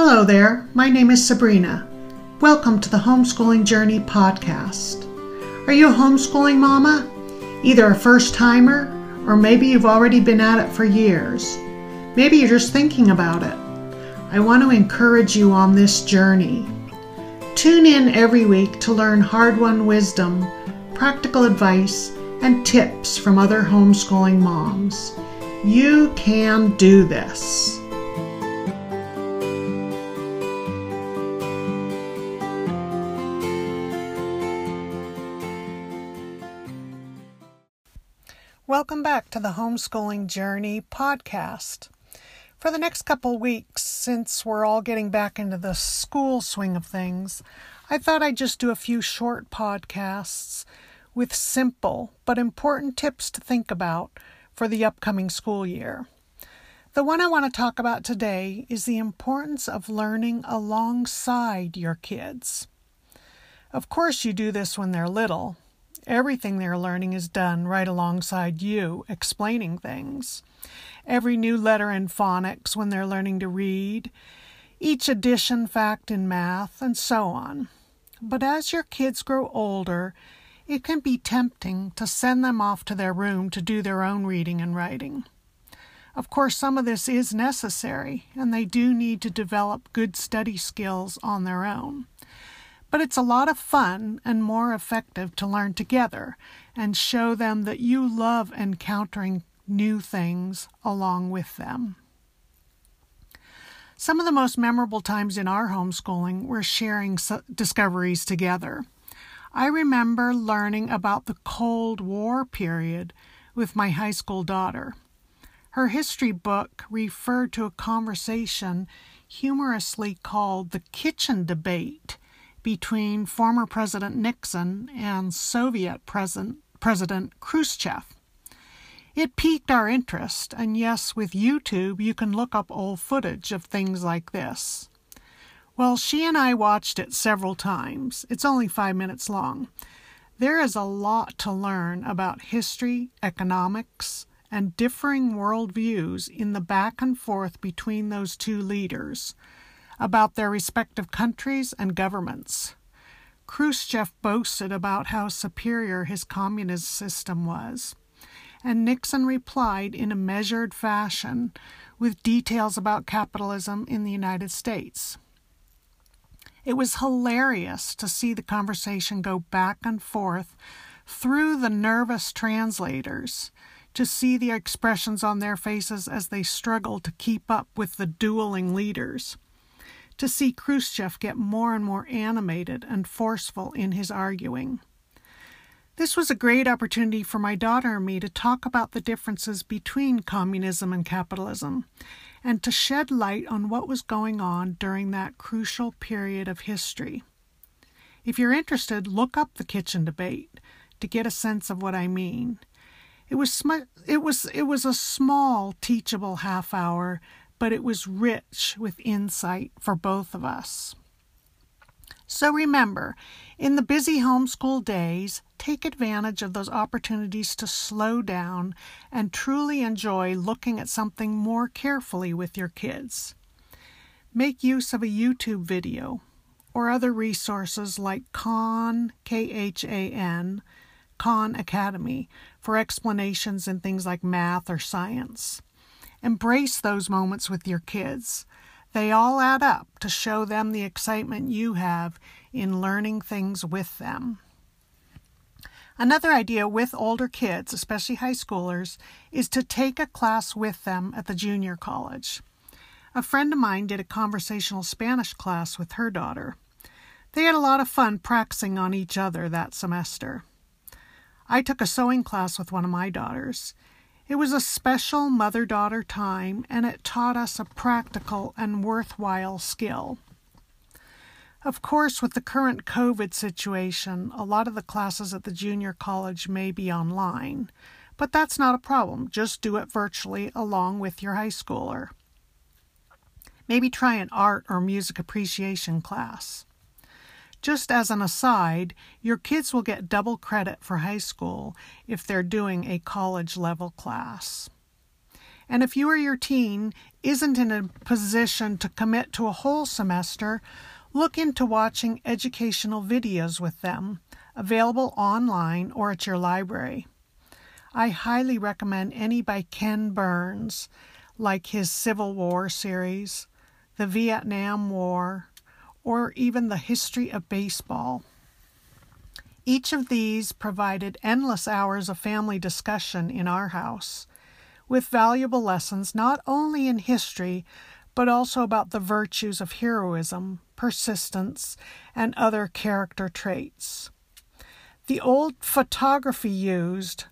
Hello there, my name is Sabrina. Welcome to the Homeschooling Journey podcast. Are you a homeschooling mama? Either a first timer, or maybe you've already been at it for years. Maybe you're just thinking about it. I want to encourage you on this journey. Tune in every week to learn hard won wisdom, practical advice, and tips from other homeschooling moms. You can do this. Welcome back to the Homeschooling Journey podcast. For the next couple weeks, since we're all getting back into the school swing of things, I thought I'd just do a few short podcasts with simple but important tips to think about for the upcoming school year. The one I want to talk about today is the importance of learning alongside your kids. Of course, you do this when they're little, Everything they're learning is done right alongside you, explaining things. Every new letter in phonics when they're learning to read, each addition fact in math, and so on. But as your kids grow older, it can be tempting to send them off to their room to do their own reading and writing. Of course, some of this is necessary, and they do need to develop good study skills on their own. But it's a lot of fun and more effective to learn together and show them that you love encountering new things along with them. Some of the most memorable times in our homeschooling were sharing discoveries together. I remember learning about the Cold War period with my high school daughter. Her history book referred to a conversation humorously called the kitchen debate between former President Nixon and Soviet President, President Khrushchev. It piqued our interest, and yes, with YouTube, you can look up old footage of things like this. Well, she and I watched it several times. It's only five minutes long. There is a lot to learn about history, economics, and differing worldviews in the back and forth between those two leaders about their respective countries and governments. Khrushchev boasted about how superior his communist system was, and Nixon replied in a measured fashion with details about capitalism in the United States. It was hilarious to see the conversation go back and forth through the nervous translators, to see the expressions on their faces as they struggled to keep up with the dueling leaders to see Khrushchev get more and more animated and forceful in his arguing. This was a great opportunity for my daughter and me to talk about the differences between communism and capitalism and to shed light on what was going on during that crucial period of history. If you're interested, look up the kitchen debate to get a sense of what I mean. It was sm- it was it was a small teachable half hour but it was rich with insight for both of us. So remember, in the busy homeschool days, take advantage of those opportunities to slow down and truly enjoy looking at something more carefully with your kids. Make use of a YouTube video or other resources like Khan, K H A N, Khan Academy for explanations in things like math or science. Embrace those moments with your kids. They all add up to show them the excitement you have in learning things with them. Another idea with older kids, especially high schoolers, is to take a class with them at the junior college. A friend of mine did a conversational Spanish class with her daughter. They had a lot of fun practicing on each other that semester. I took a sewing class with one of my daughters. It was a special mother daughter time, and it taught us a practical and worthwhile skill. Of course, with the current COVID situation, a lot of the classes at the junior college may be online, but that's not a problem. Just do it virtually along with your high schooler. Maybe try an art or music appreciation class. Just as an aside, your kids will get double credit for high school if they're doing a college level class. And if you or your teen isn't in a position to commit to a whole semester, look into watching educational videos with them, available online or at your library. I highly recommend any by Ken Burns, like his Civil War series, the Vietnam War, or even the history of baseball. Each of these provided endless hours of family discussion in our house, with valuable lessons not only in history, but also about the virtues of heroism, persistence, and other character traits. The old photography used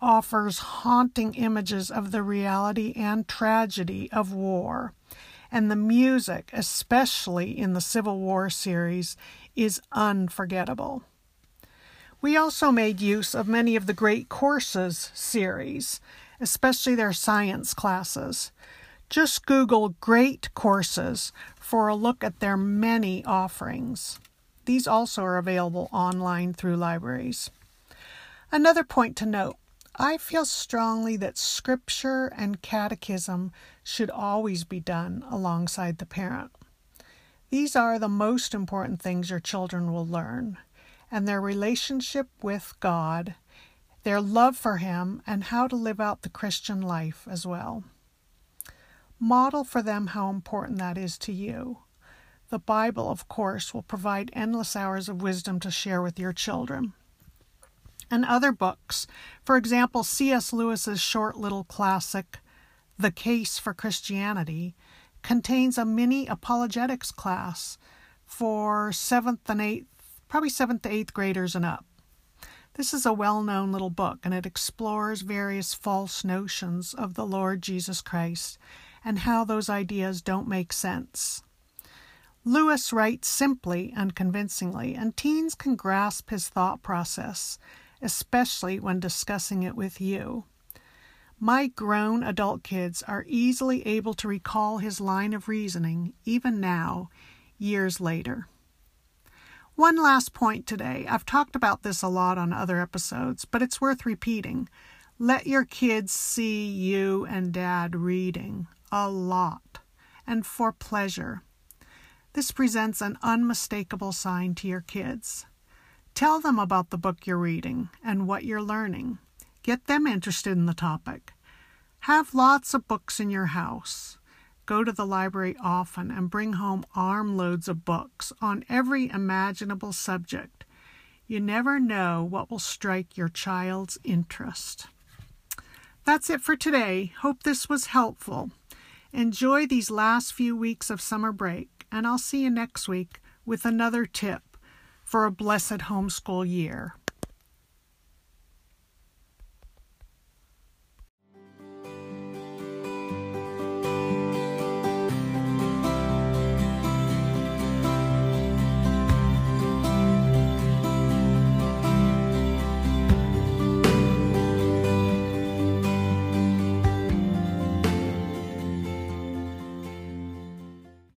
offers haunting images of the reality and tragedy of war, and the music, especially in the Civil War series, is unforgettable. We also made use of many of the Great Courses series, especially their science classes. Just Google Great Courses for a look at their many offerings. These also are available online through libraries. Another point to note I feel strongly that scripture and catechism should always be done alongside the parent. These are the most important things your children will learn and their relationship with God, their love for Him, and how to live out the Christian life as well. Model for them how important that is to you. The Bible, of course, will provide endless hours of wisdom to share with your children. And other books, for example, C.S. Lewis's short little classic, The Case for Christianity, contains a mini apologetics class for 7th and 8th probably seventh to eighth graders and up. This is a well known little book, and it explores various false notions of the Lord Jesus Christ and how those ideas don't make sense. Lewis writes simply and convincingly, and teens can grasp his thought process, especially when discussing it with you. My grown adult kids are easily able to recall his line of reasoning, even now, years later. One last point today. I've talked about this a lot on other episodes, but it's worth repeating. Let your kids see you and dad reading a lot and for pleasure. This presents an unmistakable sign to your kids. Tell them about the book you're reading and what you're learning. Get them interested in the topic. Have lots of books in your house go to the library often and bring home armloads of books on every imaginable subject. You never know what will strike your child's interest. That's it for today. Hope this was helpful. Enjoy these last few weeks of summer break, and I'll see you next week with another tip for a blessed homeschool year.